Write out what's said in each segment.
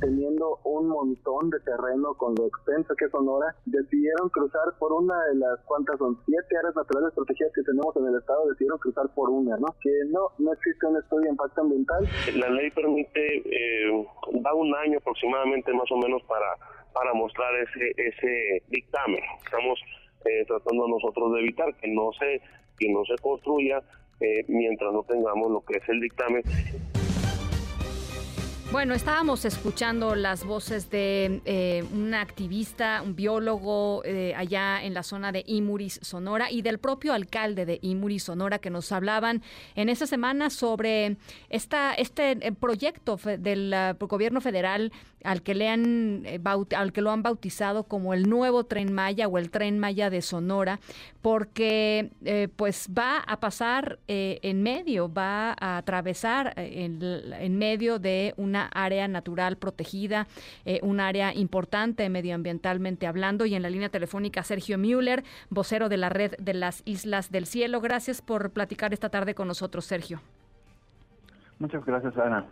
teniendo un montón de terreno con lo extenso que es Sonora, decidieron cruzar por una de las cuantas son siete áreas naturales protegidas que tenemos en el estado, decidieron cruzar por una, ¿no? Que no, no existe un estudio de impacto ambiental. La ley permite, eh, da un año aproximadamente más o menos para, para mostrar ese, ese dictamen. Estamos eh, tratando nosotros de evitar que no se, que no se construya eh, mientras no tengamos lo que es el dictamen. Bueno, estábamos escuchando las voces de eh, un activista, un biólogo eh, allá en la zona de Imuris, Sonora, y del propio alcalde de Imuris, Sonora, que nos hablaban en esta semana sobre esta, este eh, proyecto del gobierno federal al que, le han, al que lo han bautizado como el nuevo tren Maya o el tren Maya de Sonora, porque pues va a pasar en medio, va a atravesar en, en medio de una área natural protegida, eh, un área importante medioambientalmente hablando. Y en la línea telefónica Sergio Müller, vocero de la red de las Islas del Cielo. Gracias por platicar esta tarde con nosotros, Sergio. Muchas gracias, Ana.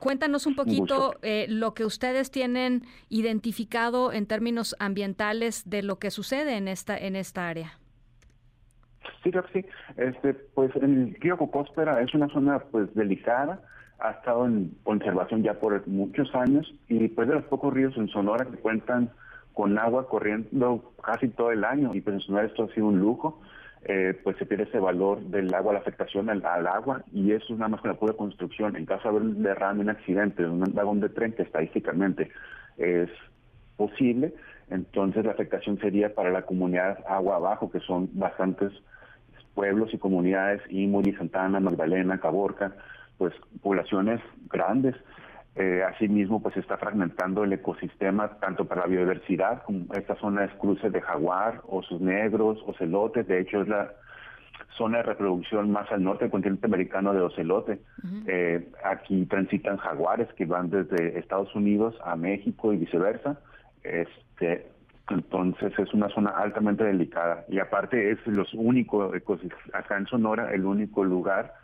Cuéntanos un poquito eh, lo que ustedes tienen identificado en términos ambientales de lo que sucede en esta en esta área. Sí, sí. Este, pues el río Cocóspera es una zona pues delicada ha estado en conservación ya por muchos años y pues de los pocos ríos en Sonora que cuentan con agua corriendo casi todo el año y pues en Sonora esto ha sido un lujo, eh, pues se pierde ese valor del agua, la afectación al, agua y eso es nada más con la pura construcción. En caso de haber un derrame, un accidente, un vagón de tren que estadísticamente es posible, entonces la afectación sería para la comunidad agua abajo, que son bastantes pueblos y comunidades, Imuri, Santana, Magdalena, Caborca, pues poblaciones grandes. Eh, asimismo, pues se está fragmentando el ecosistema tanto para la biodiversidad, como esta zona es cruce de jaguar, osos negros, ocelotes, de hecho es la zona de reproducción más al norte del continente americano de ocelote. Eh, aquí transitan jaguares que van desde Estados Unidos a México y viceversa. Este, entonces es una zona altamente delicada y aparte es los únicos, acá en Sonora, el único lugar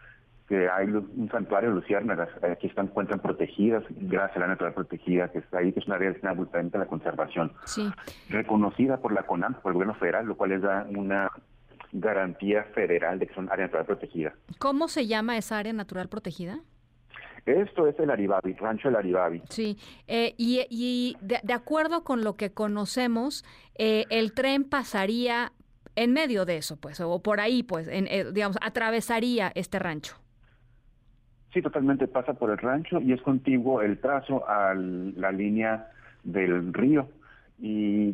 que hay un santuario de luciérnagas, aquí están, encuentran protegidas, gracias a la naturaleza protegida que está ahí, que es una área destinada a la conservación. Reconocida por la CONAM, por el gobierno federal, lo cual les da una garantía federal de que son área natural protegida. ¿Cómo se llama esa área natural protegida? Esto es el Aribabi, Rancho del Aribabi. Sí, eh, y, de, acuerdo con lo que conocemos, eh, el tren pasaría en medio de eso, pues, o por ahí, pues, en, eh, digamos, atravesaría este rancho. Sí, totalmente pasa por el rancho y es contiguo el trazo a la línea del río. Y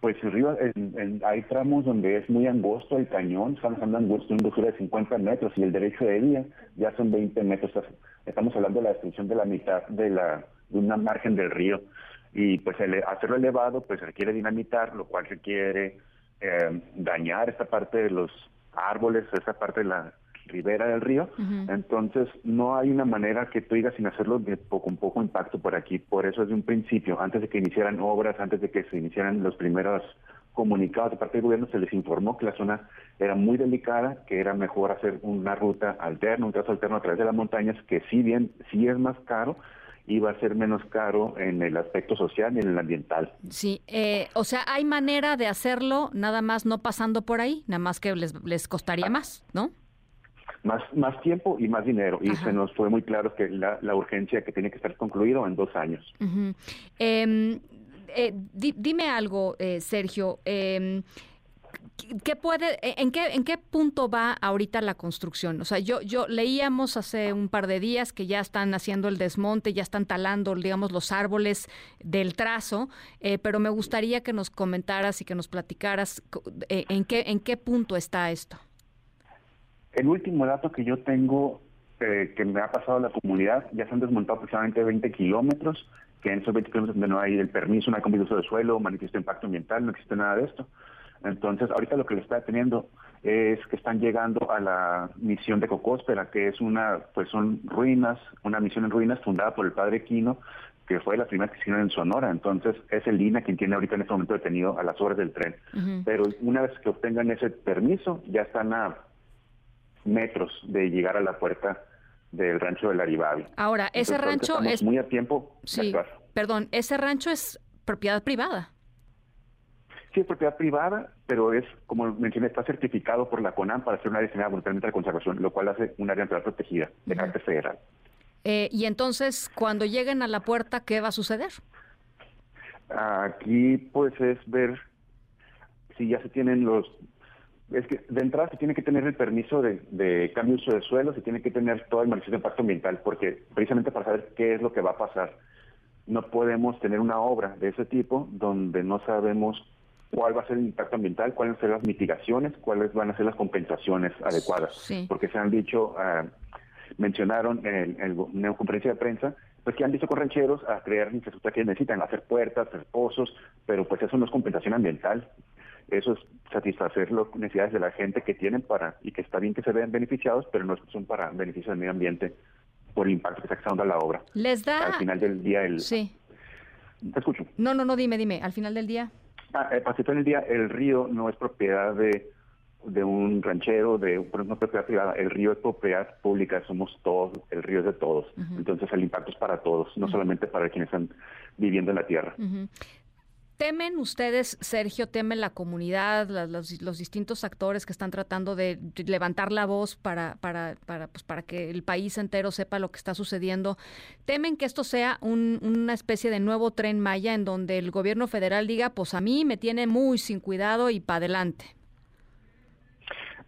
pues el río, hay tramos donde es muy angosto el cañón, estamos hablando de una angostura de 50 metros y el derecho de vía ya son 20 metros. Estamos hablando de la destrucción de la mitad de, la, de una margen del río. Y pues el, hacerlo elevado pues requiere dinamitar, lo cual requiere eh, dañar esta parte de los árboles, esa parte de la ribera del río. Entonces, no hay una manera que tú digas sin hacerlo de poco, con poco impacto por aquí. Por eso, desde un principio, antes de que iniciaran obras, antes de que se iniciaran los primeros comunicados de parte del gobierno, se les informó que la zona era muy delicada, que era mejor hacer una ruta alterna, un trazo alterno a través de las montañas, que si bien sí es más caro, iba a ser menos caro en el aspecto social y en el ambiental. Sí, eh, o sea, hay manera de hacerlo nada más no pasando por ahí, nada más que les, les costaría más, ¿no? Más, más tiempo y más dinero. Y se nos fue muy claro que la, la, urgencia que tiene que estar concluido en dos años. Em, eh, dime algo, eh, Sergio. Eh, ¿Qué puede, en qué, en qué punto va ahorita la construcción? O sea, yo, yo leíamos hace un par de días que ya están haciendo el desmonte, ya están talando, digamos, los árboles del trazo, eh, pero me gustaría que nos comentaras y que nos platicaras eh, en qué, en qué punto está esto. El último dato que yo tengo eh, que me ha pasado la comunidad, ya se han desmontado aproximadamente 20 kilómetros, que en esos 20 kilómetros donde no hay el permiso, no hay compromiso de suelo, manifiesto impacto ambiental, no existe nada de esto. Entonces, ahorita lo que le está deteniendo es que están llegando a la misión de Cocóspera, que es una, pues son ruinas, una misión en ruinas fundada por el padre Quino, que fue la primera que hicieron en Sonora. Entonces, es el INA quien tiene ahorita en este momento detenido a las horas del tren. Pero una vez que obtengan ese permiso, ya están a metros de llegar a la puerta del rancho del Aribabi. Ahora, ese rancho es muy a tiempo. Sí. perdón, ese rancho es propiedad privada. Sí, es propiedad privada, pero es, como mencioné, está certificado por la CONAM para ser una área destinada voluntariamente a la conservación, lo cual hace un área natural protegida de carácter federal. Eh, y entonces, cuando lleguen a la puerta, ¿qué va a suceder? Aquí, pues, es ver si ya se tienen los... Es que de entrada se tiene que tener el permiso de, cambio de uso de suelo, se tiene que tener todo el manifiesto de impacto ambiental, porque precisamente para saber qué es lo que va a pasar, no podemos tener una obra de ese tipo donde no sabemos cuál va a ser el impacto ambiental, cuáles van a ser las mitigaciones, cuáles van a ser las compensaciones adecuadas. Porque se han dicho, uh, mencionaron en, en, conferencia de prensa, pues que han visto con rancheros a crear infraestructura que necesitan, hacer puertas, hacer pozos, pero pues eso no es compensación ambiental. Eso es satisfacer las necesidades de la gente que tienen para, y que está bien que se vean beneficiados, pero no son para beneficio del medio ambiente por el impacto que está causando la obra. Les da... Al final del día el... Sí. Te escucho. No, no, no, dime, dime. Al final del día... Ah, eh, en el día, el río no es propiedad de, de un ranchero, de una propiedad privada. El río es propiedad pública, somos todos, el río es de todos. Entonces el impacto es para todos, no solamente para quienes están viviendo en la tierra. ¿Temen ustedes, Sergio, temen la comunidad, los, distintos actores que están tratando de levantar la voz para, para, para, pues, para que el país entero sepa lo que está sucediendo? ¿Temen que esto sea una especie de nuevo tren Maya en donde el gobierno federal diga, pues a mí me tiene muy sin cuidado y para adelante?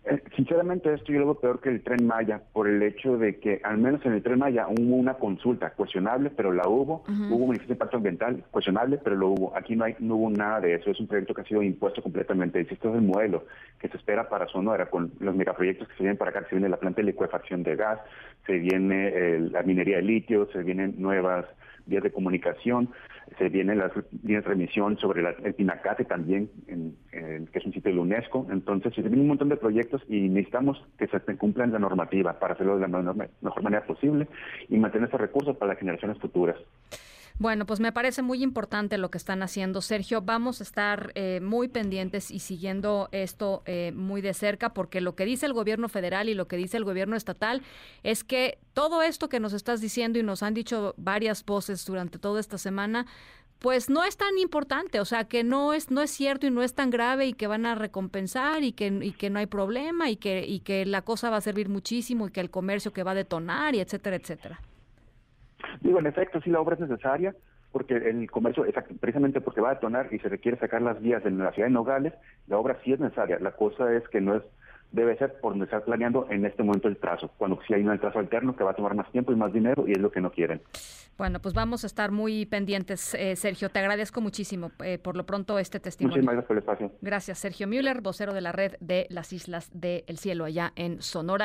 Eh, sinceramente esto yo lo veo peor que el tren Maya, por el hecho de que al menos en el tren Maya hubo una consulta cuestionable, pero la hubo, hubo un manifiesto de impacto ambiental cuestionable, pero lo hubo. Aquí no hay no hubo nada de eso, es un proyecto que ha sido impuesto completamente. Esto es el modelo que se espera para Sonora, con los megaproyectos que se vienen para acá, se viene la planta de licuefacción de gas, se viene la minería de litio, se vienen nuevas vías de comunicación, se vienen las líneas de remisión sobre el Pinacate también, que es un sitio de la UNESCO. Entonces, se vienen un montón de proyectos y necesitamos que se cumplan la normativa para hacerlo de la mejor manera posible y mantener esos recursos para las generaciones futuras. Bueno, pues me parece muy importante lo que están haciendo, Sergio. Vamos a estar eh, muy pendientes y siguiendo esto eh, muy de cerca, porque lo que dice el gobierno federal y lo que dice el gobierno estatal es que todo esto que nos estás diciendo y nos han dicho varias voces durante toda esta semana, pues no es tan importante, o sea, que no es no es cierto y no es tan grave y que van a recompensar y que que no hay problema y que y que la cosa va a servir muchísimo y que el comercio que va a detonar y etcétera, etcétera. Digo, en efecto, sí la obra es necesaria, porque el comercio, precisamente porque va a detonar y se requiere sacar las vías de la ciudad de Nogales, la obra sí es necesaria. La cosa es que no es debe ser por donde está planeando en este momento el trazo, cuando sí hay un trazo alterno que va a tomar más tiempo y más dinero y es lo que no quieren. Bueno, pues vamos a estar muy pendientes, eh, Sergio. Te agradezco muchísimo eh, por lo pronto este testimonio. Muchísimas gracias por el espacio. Gracias, Sergio Müller, vocero de la red de las Islas del Cielo allá en Sonora.